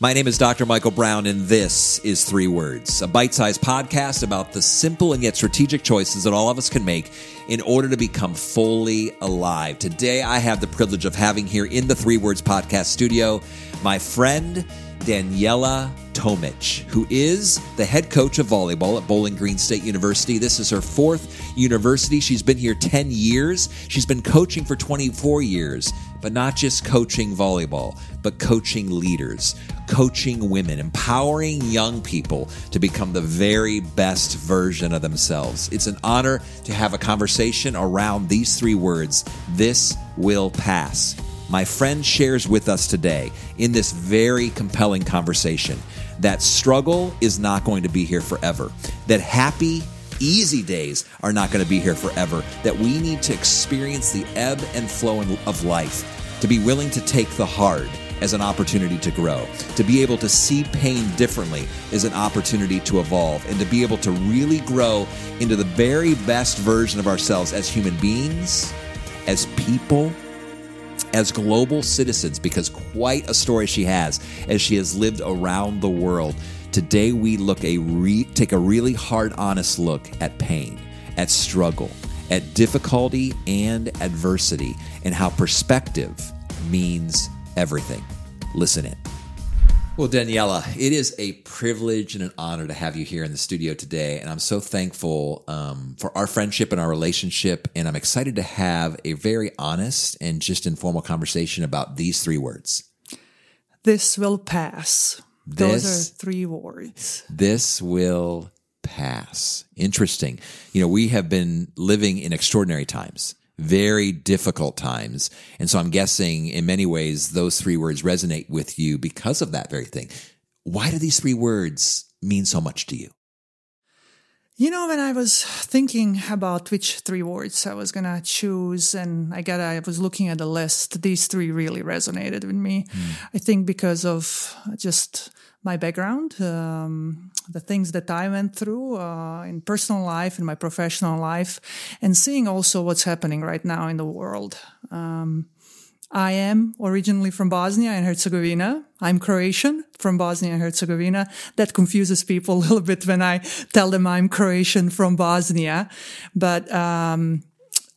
My name is Dr. Michael Brown, and this is Three Words, a bite sized podcast about the simple and yet strategic choices that all of us can make in order to become fully alive. Today, I have the privilege of having here in the Three Words podcast studio my friend, Daniela Tomic, who is the head coach of volleyball at Bowling Green State University. This is her fourth university. She's been here 10 years. She's been coaching for 24 years, but not just coaching volleyball, but coaching leaders, coaching women, empowering young people to become the very best version of themselves. It's an honor to have a conversation around these three words this will pass my friend shares with us today in this very compelling conversation that struggle is not going to be here forever, that happy, easy days are not going to be here forever, that we need to experience the ebb and flow of life, to be willing to take the hard as an opportunity to grow, to be able to see pain differently as an opportunity to evolve, and to be able to really grow into the very best version of ourselves as human beings, as people as global citizens because quite a story she has as she has lived around the world. Today we look a re- take a really hard honest look at pain, at struggle, at difficulty and adversity and how perspective means everything. Listen in. Well, Daniela, it is a privilege and an honor to have you here in the studio today. And I'm so thankful um, for our friendship and our relationship. And I'm excited to have a very honest and just informal conversation about these three words. This will pass. This, Those are three words. This will pass. Interesting. You know, we have been living in extraordinary times very difficult times. And so I'm guessing in many ways those three words resonate with you because of that very thing. Why do these three words mean so much to you? You know, when I was thinking about which three words I was going to choose, and I got, I was looking at the list, these three really resonated with me. Mm. I think because of just my background, um, the things that I went through uh, in personal life, in my professional life, and seeing also what's happening right now in the world. Um, I am originally from Bosnia and Herzegovina. I'm Croatian from Bosnia and Herzegovina. That confuses people a little bit when I tell them I'm Croatian from Bosnia. But um,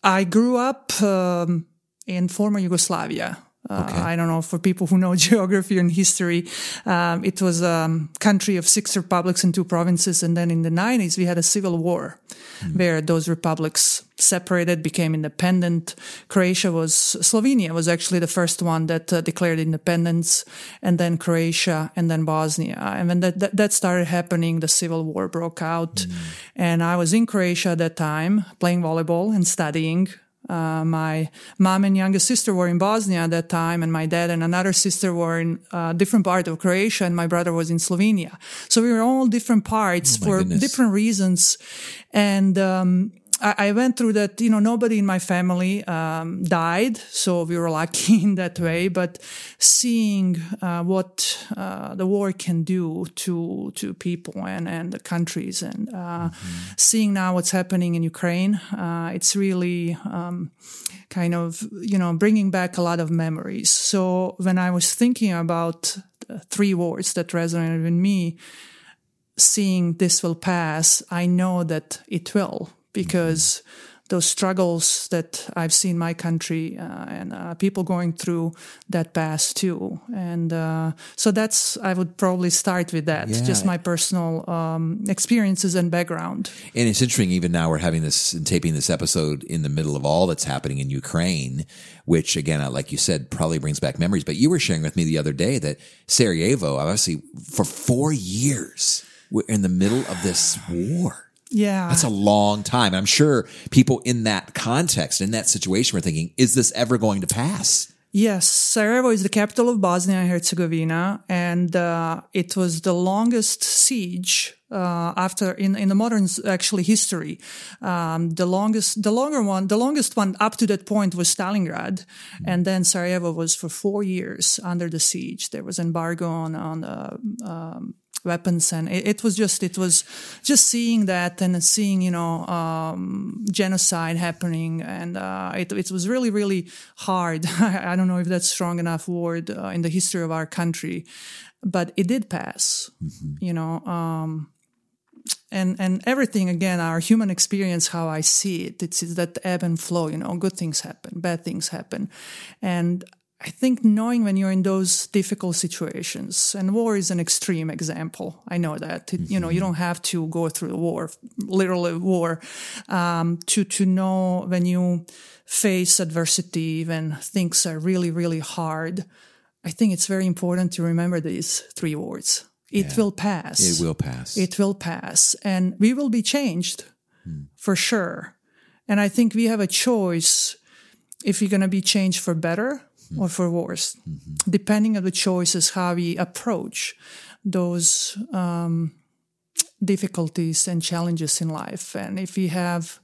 I grew up um, in former Yugoslavia, uh, okay. I don't know for people who know geography and history. Um, it was a country of six republics and two provinces, and then in the 90s we had a civil war mm. where those republics separated, became independent. Croatia was Slovenia was actually the first one that uh, declared independence, and then Croatia, and then Bosnia. And when that, that, that started happening, the civil war broke out, mm. and I was in Croatia at that time playing volleyball and studying uh, my mom and younger sister were in Bosnia at that time, and my dad and another sister were in a uh, different part of Croatia, and my brother was in Slovenia. So we were all different parts oh for goodness. different reasons. And um, I, I went through that. You know, nobody in my family um, died, so we were lucky in that way. But seeing uh, what uh, the war can do to to people and and the countries, and uh, mm-hmm. seeing now what's happening in Ukraine, uh, it's really. Um, kind of you know bringing back a lot of memories so when i was thinking about three words that resonated with me seeing this will pass i know that it will because those struggles that I've seen my country uh, and uh, people going through that past too. And uh, so that's, I would probably start with that, yeah. just my personal um, experiences and background. And it's interesting, even now we're having this and taping this episode in the middle of all that's happening in Ukraine, which again, like you said, probably brings back memories. But you were sharing with me the other day that Sarajevo, obviously, for four years, we're in the middle of this war. Yeah. That's a long time. I'm sure people in that context, in that situation, were thinking, is this ever going to pass? Yes, Sarajevo is the capital of Bosnia and Herzegovina, and uh, it was the longest siege uh, after in in the modern actually history. Um, the longest, the longer one, the longest one up to that point was Stalingrad, and then Sarajevo was for four years under the siege. There was embargo on on uh, um, weapons and it, it, was just it was just seeing that and seeing you know um, genocide happening and uh, it, it was really really hard I don't know if that's strong enough word uh, in the history of our country but it did pass. You know, um, and and everything again, our human experience, how I see it, it's, it's that ebb and flow. You know, good things happen, bad things happen, and I think knowing when you're in those difficult situations, and war is an extreme example. I know that It- you know you don't have to go through war, literally war, um, to to know when you face adversity, when things are really really hard. I think it's very important to remember these three words. It will pass. It will pass. It will pass, and we will be changed for sure. And I think we have a choice if you're going to be changed for better or for worse, depending on the choices how we approach those um, difficulties and challenges in life. And if we have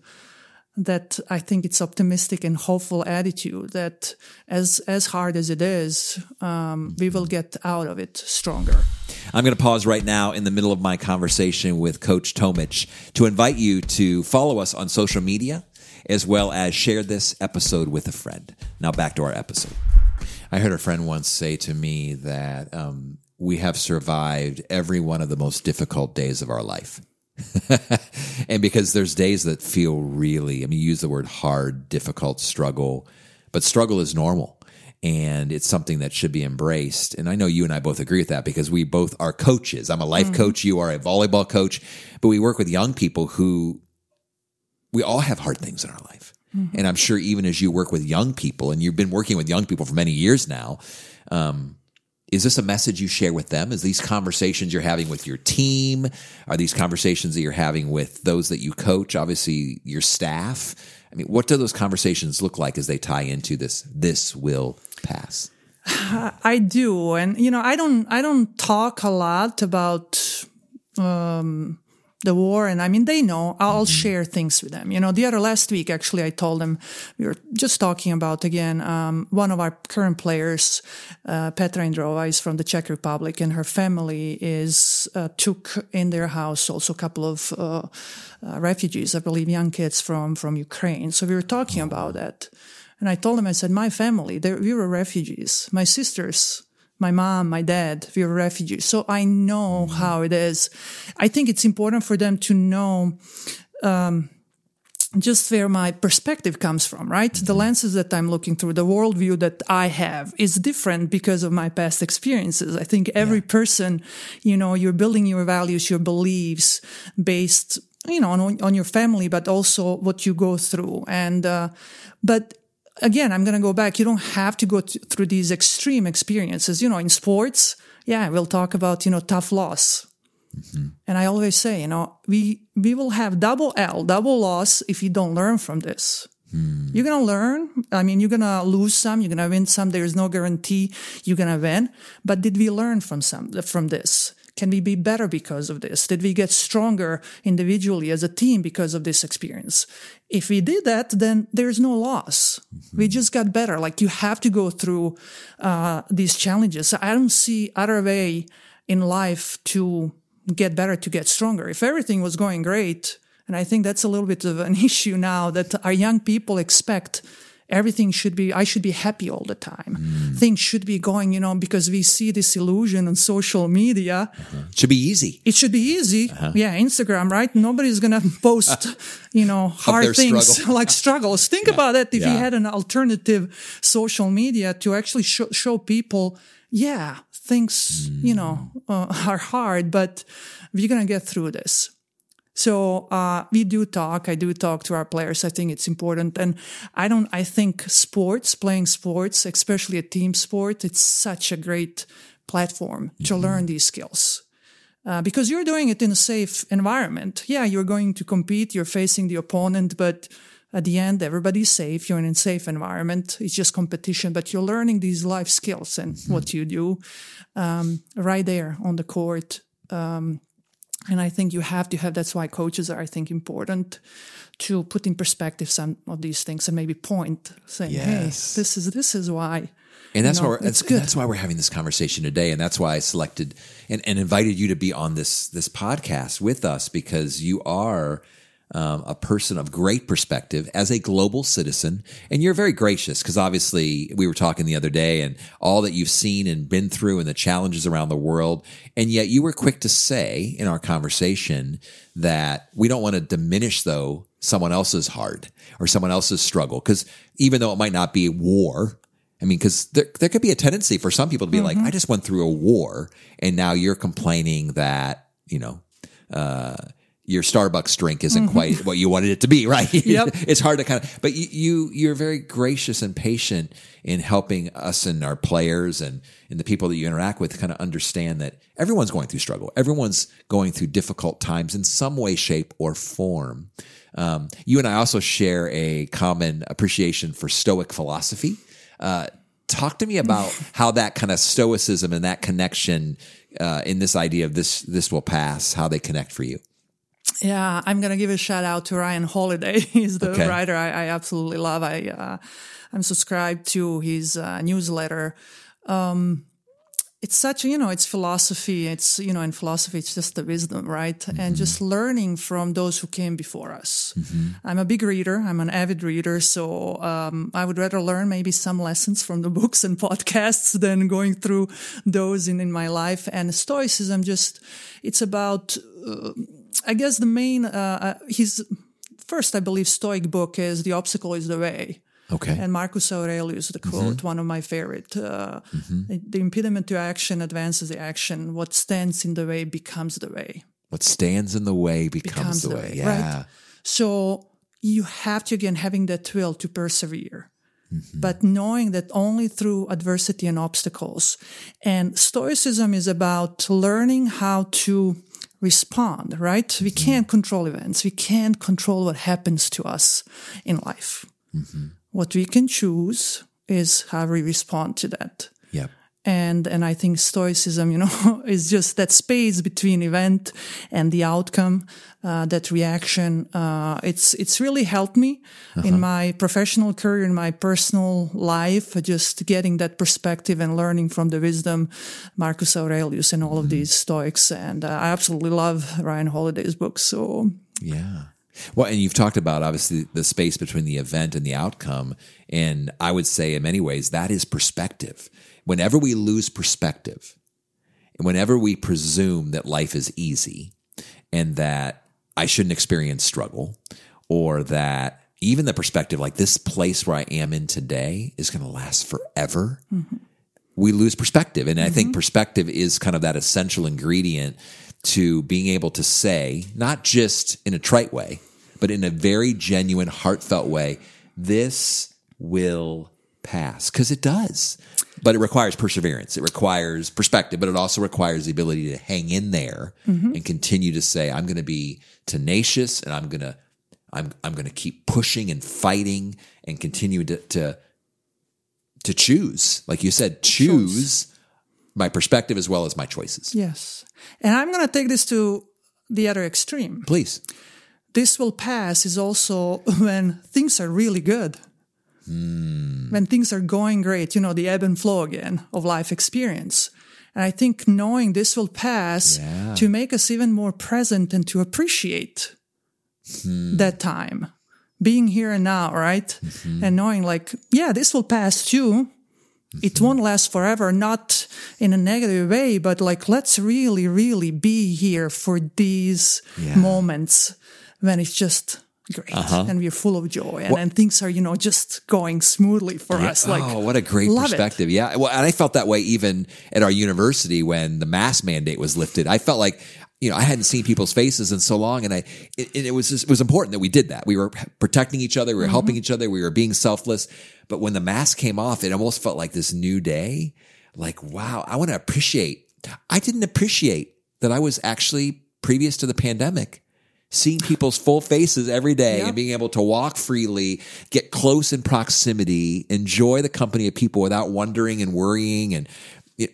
that, I think it's optimistic and hopeful attitude that as as hard as it is, um, we will get out of it stronger. I'm going to pause right now in the middle of my conversation with Coach Tomic to invite you to follow us on social media as well as share this episode with a friend. Now back to our episode. I heard a friend once say to me that um, we have survived every one of the most difficult days of our life. and because there's days that feel really, I mean, you use the word hard, difficult, struggle, but struggle is normal and it's something that should be embraced. And I know you and I both agree with that because we both are coaches. I'm a life coach, you are a volleyball coach, but we work with young people who we all have hard things in our life. And I'm sure even as you work with young people, and you've been working with young people for many years now, um, is this a message you share with them? Is these conversations you're having with your team? Are these conversations that you're having with those that you coach? Obviously, your staff. I mean, what do those conversations look like as they tie into this? This will pass. I do, and you know, I don't, I don't talk a lot about um, the war, and I mean, they know. I'll share things with them. You know, the other last week, actually, I told them we were just talking about again um, one of our current players, uh, Petra Indrova, is from the Czech Republic, and her family is uh, took in their house also a couple of uh, uh, refugees, I believe, young kids from from Ukraine. So we were talking about that. And I told them I said, my family, we were refugees. My sisters, my mom, my dad, we were refugees. So I know how it is. I think it's important for them to know, um, just where my perspective comes from, right? The lenses that I'm looking through, the worldview that I have is different because of my past experiences. I think every person, you know, you're building your values, your beliefs based, you know, on, on your family, but also what you go through. And, uh, but again, I'm going to go back. You don't have to go th- through these extreme experiences. You know, in sports, yeah, we'll talk about, you know, tough loss. Mm-hmm. And I always say, you know, we, we will have double L, double loss if you don't learn from this. Hmm. You're going to learn. I mean, you're going to lose some, you're going to win some. There's no guarantee you're going to win. But did we learn from some, from this? Can we be better because of this? Did we get stronger individually as a team because of this experience? If we did that, then there's no loss. We just got better. Like you have to go through uh, these challenges. I don't see other way in life to get better, to get stronger. If everything was going great, and I think that's a little bit of an issue now that our young people expect everything should be i should be happy all the time. Mm. Things should be going you know because we see this illusion on social media. Uh-huh. Should be easy. it should be easy. Uh-huh. Yeah instagram right? Nobody's gonna post you know hard things struggle. like struggles. Think about it. If you had an alternative social media to actually show, show people yeah things you mm. know uh, are hard but we're gonna get through this so uh, we do talk. I do talk to our players. I think it's important, and I don't. I think sports, playing sports, especially a team sport, it's such a great platform to learn these skills. Uh, because you're doing it in a safe environment. Yeah, you're going to compete. You're facing the opponent, but at the end, everybody's safe. You're in a safe environment. It's just competition, but you're learning these life skills and what you do um, right there on the court. Um, and I think you have to have. That's why coaches are, I think, important to put in perspective some of these things and maybe point, saying, Yes. "Hey, this is this is why." And that's You know, why that's, good. that's why we're having this conversation today, and that's why I selected and, and invited you to be on this this podcast with us because you are um, a person of great perspective as a global citizen. And you're very gracious because obviously we were talking the other day and all that you've seen and been through and the challenges around the world. And yet you were quick to say in our conversation that we don't want to diminish, though, someone else's heart or someone else's struggle. Because even though it might not be war, I mean, because there, there could be a tendency for some people to be like, I just went through a war and now you're complaining that, you know, uh, your Starbucks drink isn't quite what you wanted it to be, right? Yep. it's hard to kind of, but you, you, you're very gracious and patient in helping us and our players and, and the people that you interact with kind of understand that everyone's going through struggle. Everyone's going through difficult times in some way, shape, or form. Um, you and I also share a common appreciation for Stoic philosophy. Uh, talk to me about how that kind of stoicism and that connection uh, in this idea of this this will pass, how they connect for you. Yeah, I'm gonna give a shout out to Ryan Holiday. He's the Okay. writer I, I absolutely love. I uh, I'm subscribed to his uh, newsletter. Um, it's such you know it's philosophy. It's you know in philosophy it's just the wisdom, right? And just learning from those who came before us. I'm a big reader. I'm an avid reader, so um, I would rather learn maybe some lessons from the books and podcasts than going through those in in my life. And Stoicism just it's about I guess the main uh, uh, his first, I believe, Stoic book is "The Obstacle Is the Way," Okay. and Marcus Aurelius, the quote, mm-hmm. one of my favorite. Uh, mm-hmm. The impediment to action advances the action. What stands in the way becomes the way. what stands in the way becomes, Becomes the, way. way, Yeah. right? So you have to again having that will to persevere. Mm-hmm. But knowing that only through adversity and obstacles. And Stoicism is about learning how to respond, right? We can't control events. We can't control what happens to us in life. What we can choose is how we respond to that Yep. and and I think stoicism, you know, is just that space between event and the outcome, uh, that reaction. Uh, it's it's really helped me in my professional career, in my personal life, just getting that perspective and learning from the wisdom, Marcus Aurelius, and all of these Stoics. And uh, I absolutely love Ryan Holiday's books. So Yeah. Well, and you've talked about obviously the space between the event and the outcome. And I would say, in many ways, that is perspective. Whenever we lose perspective, and whenever we presume that life is easy and that I shouldn't experience struggle, or that even the perspective like this place where I am in today is going to last forever, mm-hmm. we lose perspective. And I think mm-hmm. perspective is kind of that essential ingredient to being able to say, not just in a trite way, but in a very genuine, heartfelt way, this will pass. Because it does. But it requires perseverance. It requires perspective, but it also requires the ability to hang in there mm-hmm. and continue to say, I'm going to be tenacious and I'm going to. I'm I'm going to keep pushing and fighting and continue to, to to choose, like you said, choose my perspective as well as my choices. yes, and I'm going to take this to the other extreme. Please. this will pass is also when things are really good. Hmm. When things are going great, you know, the ebb and flow again of life experience. And I think knowing this will pass Yeah. to make us even more present and to appreciate hmm. that time, being here and now, right? Mm-hmm. And knowing like, yeah, this will pass too. It won't last forever, not in a negative way, but like, let's really, really be here for these Yeah. moments when it's just great uh-huh. and we're full of joy and, and things are, you know, just going smoothly for us. Like, oh, what a great love it. perspective. Yeah. Well, and I felt that way even at our university when the mask mandate was lifted. I felt like, you know, I hadn't seen people's faces in so long and I, it, it was just, it was important that we did that. We were protecting each other. We were helping mm-hmm. each other. We were being selfless. But when the mask came off, it almost felt like this new day. Like, wow, I want to appreciate. I didn't appreciate that I was actually previous to the pandemic seeing people's full faces every day and being able to walk freely, get close in proximity, enjoy the company of people without wondering and worrying. And,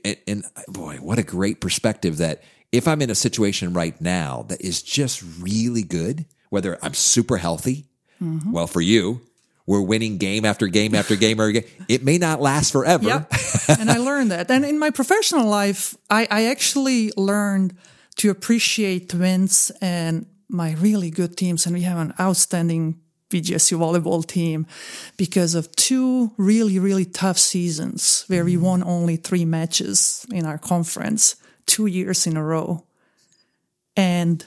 and, and boy, what a great perspective that if I'm in a situation right now that is just really good, whether I'm super healthy, Mm-hmm. well, for you, we're winning game after game after game after game. It may not last forever. Yep. and I learned that. And in my professional life, I, I actually learned to appreciate wins and my really good teams, and we have an outstanding BGSU volleyball team because of two really, really tough seasons where we won only three matches in our conference two years in a row. And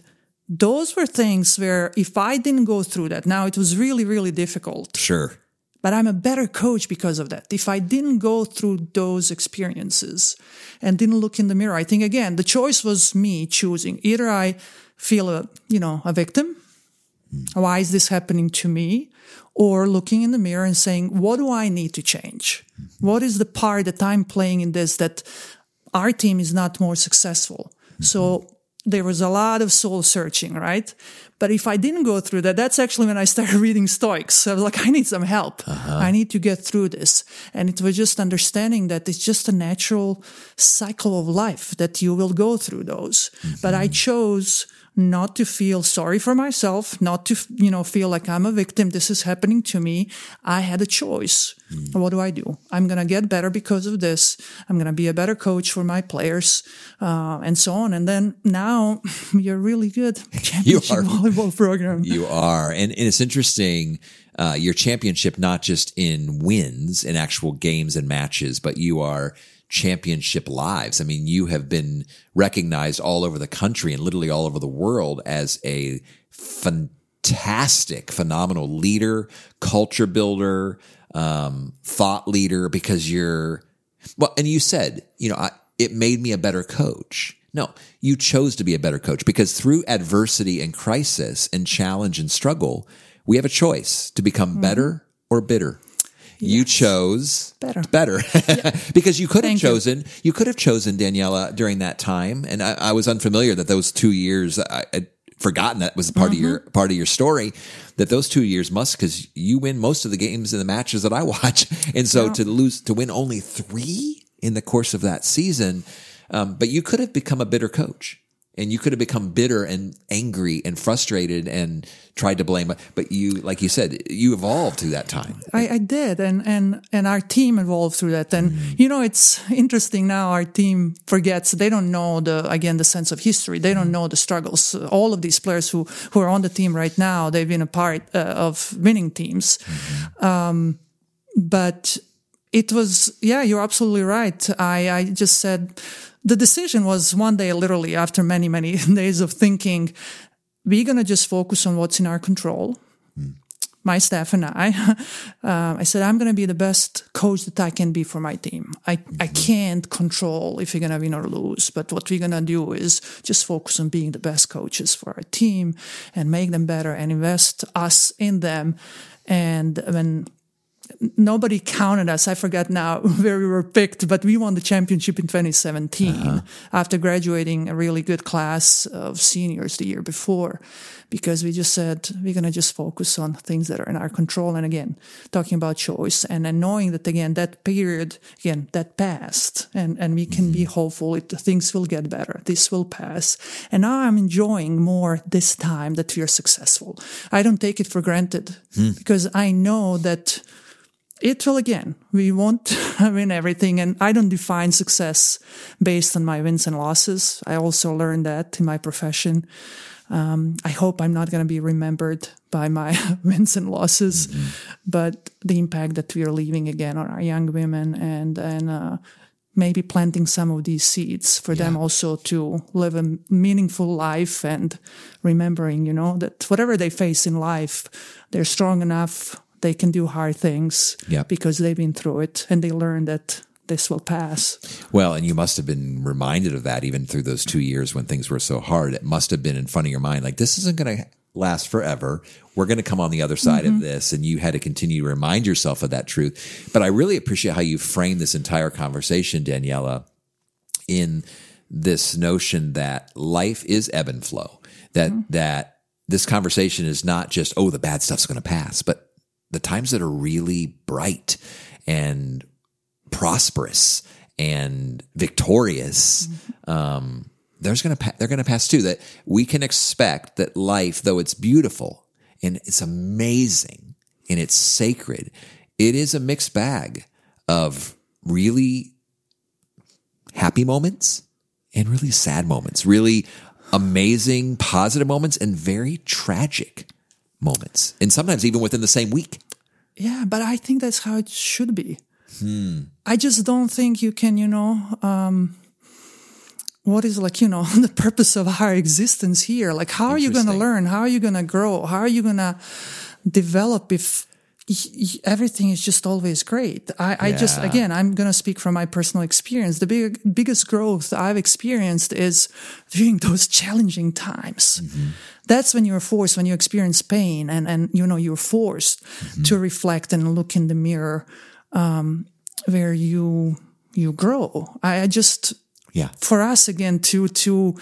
those were things where if I didn't go through that, now it was really, really difficult. Sure. But I'm a better coach because of that. If I didn't go through those experiences and didn't look in the mirror, I think again, the choice was me choosing. Either I feel a, you know, a victim. Hmm. Why is this happening to me? Or looking in the mirror and saying, what do I need to change? Hmm. What is the part that I'm playing in this that our team is not more successful? So there was a lot of soul searching, right? But if I didn't go through that, that's actually when I started reading Stoics. I was like, I need some help. Uh-huh. I need to get through this. And it was just understanding that it's just a natural cycle of life that you will go through those. Mm-hmm. But I chose not to feel sorry for myself, not to, you know, feel like I'm a victim. This is happening to me. I had a choice. What do I do? I'm going to get better because of this. I'm going to be a better coach for my players, uh, and so on. And then now you're really good championship are. volleyball program. You are. And, and it's interesting, uh, your championship, not just in wins in actual games and matches, but you are championship lives. I mean, you have been recognized all over the country and literally all over the world as a fantastic, phenomenal leader, culture builder, um, thought leader because you're, well, and you said, you know, I, it made me a better coach. No, you chose to be a better coach because through adversity and crisis and challenge and struggle, we have a choice to become better or bitter. You chose Better. better because you could have Thank you. chosen, you. could have chosen Daniela during that time. And I, I was unfamiliar that those two years, I had forgotten that was part of your, Mm-hmm. part of your story that those two years must, cause you win most of the games and the matches that I watch. And so to lose, to win only three in the course of that season. Um, but you could have become a bitter coach and you could have become bitter and angry and frustrated and tried to blame but you like you said you evolved through that time I, I did, and and and our team evolved through that. And Mm-hmm. you know, it's interesting now. Our team forgets they don't know the again the sense of history. They Mm-hmm. don't know the struggles. All of these players who who are on the team right now, they've been a part uh, of winning teams. Mm-hmm. Um, but it was yeah, you're absolutely right. I I just said the decision was one day, literally after many many days of thinking, we're gonna just focus on what's in our control my staff and I, um, I said, I'm going to be the best coach that I can be for my team. I, I can't control if you're going to win or lose, but what we're going to do is just focus on being the best coaches for our team and make them better and invest us in them. And when nobody counted us. I forgot now where we were picked, but we won the championship in 2017 uh-huh. after graduating a really good class of seniors the year before because we just said we're going to just focus on things that are in our control. And again, talking about choice and then knowing that again, that period, again, that passed and, and we can be mm-hmm. hopeful it, things will get better. This will pass. And now I'm enjoying more this time that we are successful. I don't take it for granted hmm. because I know that it will again. We won't win everything. And I don't define success based on my wins and losses. I also learned that in my profession. Um, I hope I'm not going to be remembered by my wins and losses, but the impact that we are leaving again on our young women and, and, uh, maybe planting some of these seeds for them also to live a meaningful life and remembering, you know, that whatever they face in life, they're strong enough they can do hard things Yeah. because they've been through it and they learn that this will pass. Well, and you must have been reminded of that even through those two years when things were so hard. It must have been in front of your mind like, this isn't going to last forever. We're going to come on the other side of mm-hmm. this. And you had to continue to remind yourself of that truth. But I really appreciate how you framed this entire conversation, Daniela, in this notion that life is ebb and flow, that, mm-hmm. that this conversation is not just, oh, the bad stuff's going to pass, but the times that are really bright and prosperous and victorious, um, there's gonna pa- they're gonna pass too. That we can expect that life, though it's beautiful and it's amazing and it's sacred, it is a mixed bag of really happy moments and really sad moments, really amazing, positive moments and very tragic moments. And sometimes even within the same week. Yeah, but I think that's how it should be. Hmm. I just don't think you can, you know, um, what is like, you know, the purpose of our existence here? Like, how are you going to learn? How are you going to grow? How are you going to develop if everything is just always great? I, I just, again, I'm going to speak from my personal experience. The big, biggest growth I've experienced is during those challenging times. That's when you're forced, when you experience pain and, and, you know, you're forced to reflect and look in the mirror, um, where you, you grow. I, I just, Yeah. for us again to to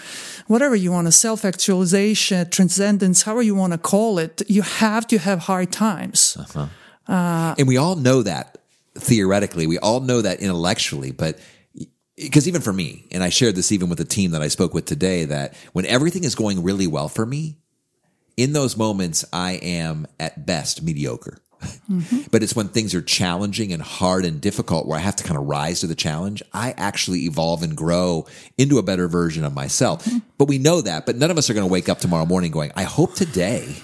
whatever you want to self actualization transcendence however you want to call it you have to have hard times uh-huh. uh, and we all know that theoretically, we all know that intellectually, but because even for me, and I shared this even with the team that I spoke with today, that when everything is going really well for me, in those moments, I am at best mediocre. Mm-hmm. But it's when things are challenging and hard and difficult where I have to kind of rise to the challenge. I actually evolve and grow into a better version of myself. Mm-hmm. But we know that, but none of us are going to wake up tomorrow morning going, I hope today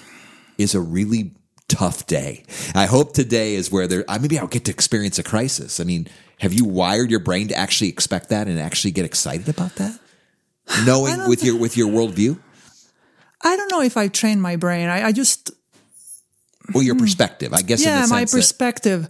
is a really tough day. I hope today is where there, I maybe I'll get to experience a crisis. I mean, have you wired your brain to actually expect that and actually get excited about that? Knowing with your, with your worldview? i don't know if i train my brain i, I just Well, your perspective, I guess. in yeah the my sense that- perspective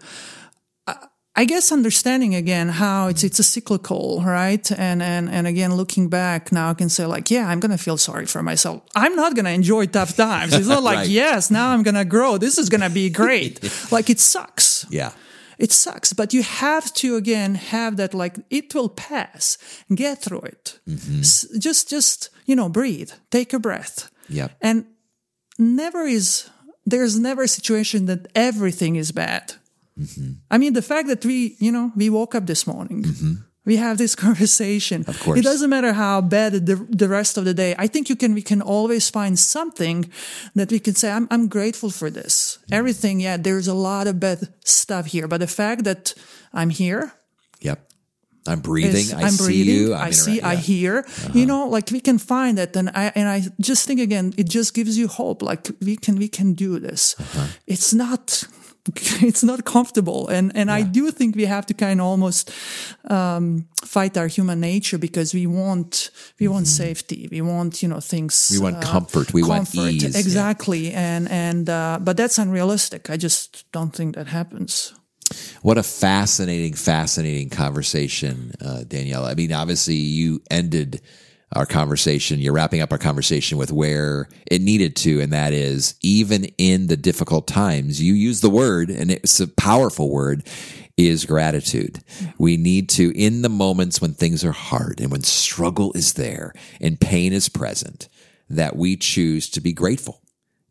I- I guess understanding again how it's it's a cyclical, right? And and and again looking back now I can say like, yeah, I'm gonna feel sorry for myself. I'm not gonna enjoy tough times. It's not like, Right. yes, now I'm gonna grow. This is gonna be great. like it sucks. yeah. It sucks, but you have to again have that like it will pass. Get through it. Mm-hmm. S- Just just you know breathe, take a breath, Yeah. and never is there's never a situation that everything is bad. I mean, the fact that we you know we woke up this morning. We have this conversation. Of course. it doesn't matter how bad the, the rest of the day. I think you can. We can always find something that we can say. I'm I'm grateful for this. Everything. Yeah, there's a lot of bad stuff here, but the fact that I'm here, Yep. I'm breathing. is- I I'm see breathing. you. I I'm see. intera- I yeah. hear. You know, like we can find it, and I and I just think again, it just gives you hope. Like we can we can do this. Uh-huh. It's not. It's not comfortable, and and I do think we have to kind of almost um, fight our human nature because we want we want safety, we want you know things. Mm-hmm. We want uh, comfort. We want comfort. ease. Yeah. Exactly, and and uh, but that's unrealistic. I just don't think that happens. What a fascinating, fascinating conversation, uh, Danielle. I mean, obviously, you ended our conversation, you're wrapping up our conversation with where it needed to, and that is even in the difficult times, you use the word, and it's a powerful word, is gratitude. We need to, in the moments when things are hard and when struggle is there and pain is present, that we choose to be grateful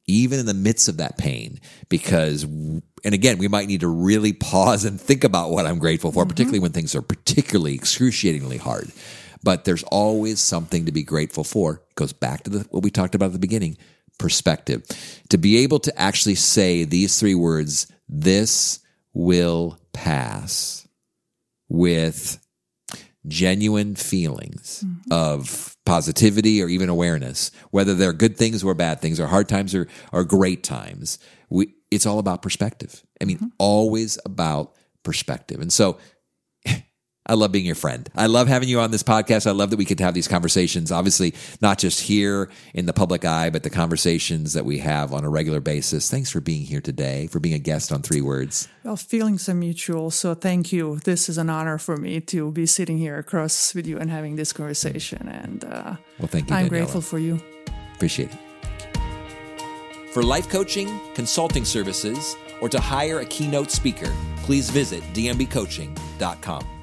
even in the midst of that pain because and again we might need to really pause and think about what i'm grateful for mm-hmm. particularly when things are particularly excruciatingly hard. But there's always something to be grateful for. It goes back to the, what we talked about at the beginning perspective. To be able to actually say these three words this will pass with genuine feelings mm-hmm. of positivity or even awareness, whether they're good things or bad things, or hard times or, or great times. We, it's all about perspective. I mean, mm-hmm. always about perspective. And so I love being your friend. I love having you on this podcast. I love that we could have these conversations, obviously, not just here in the public eye, but the conversations that we have on a regular basis. Thanks for being here today, for being a guest on Three Words. Well, feelings are mutual, so thank you. This is an honor for me to be sitting here across with you and having this conversation. And uh, Well, thank you, I'm Daniela. grateful for you. Appreciate it. For life coaching, consulting services, or to hire a keynote speaker, please visit dmbcoaching.com.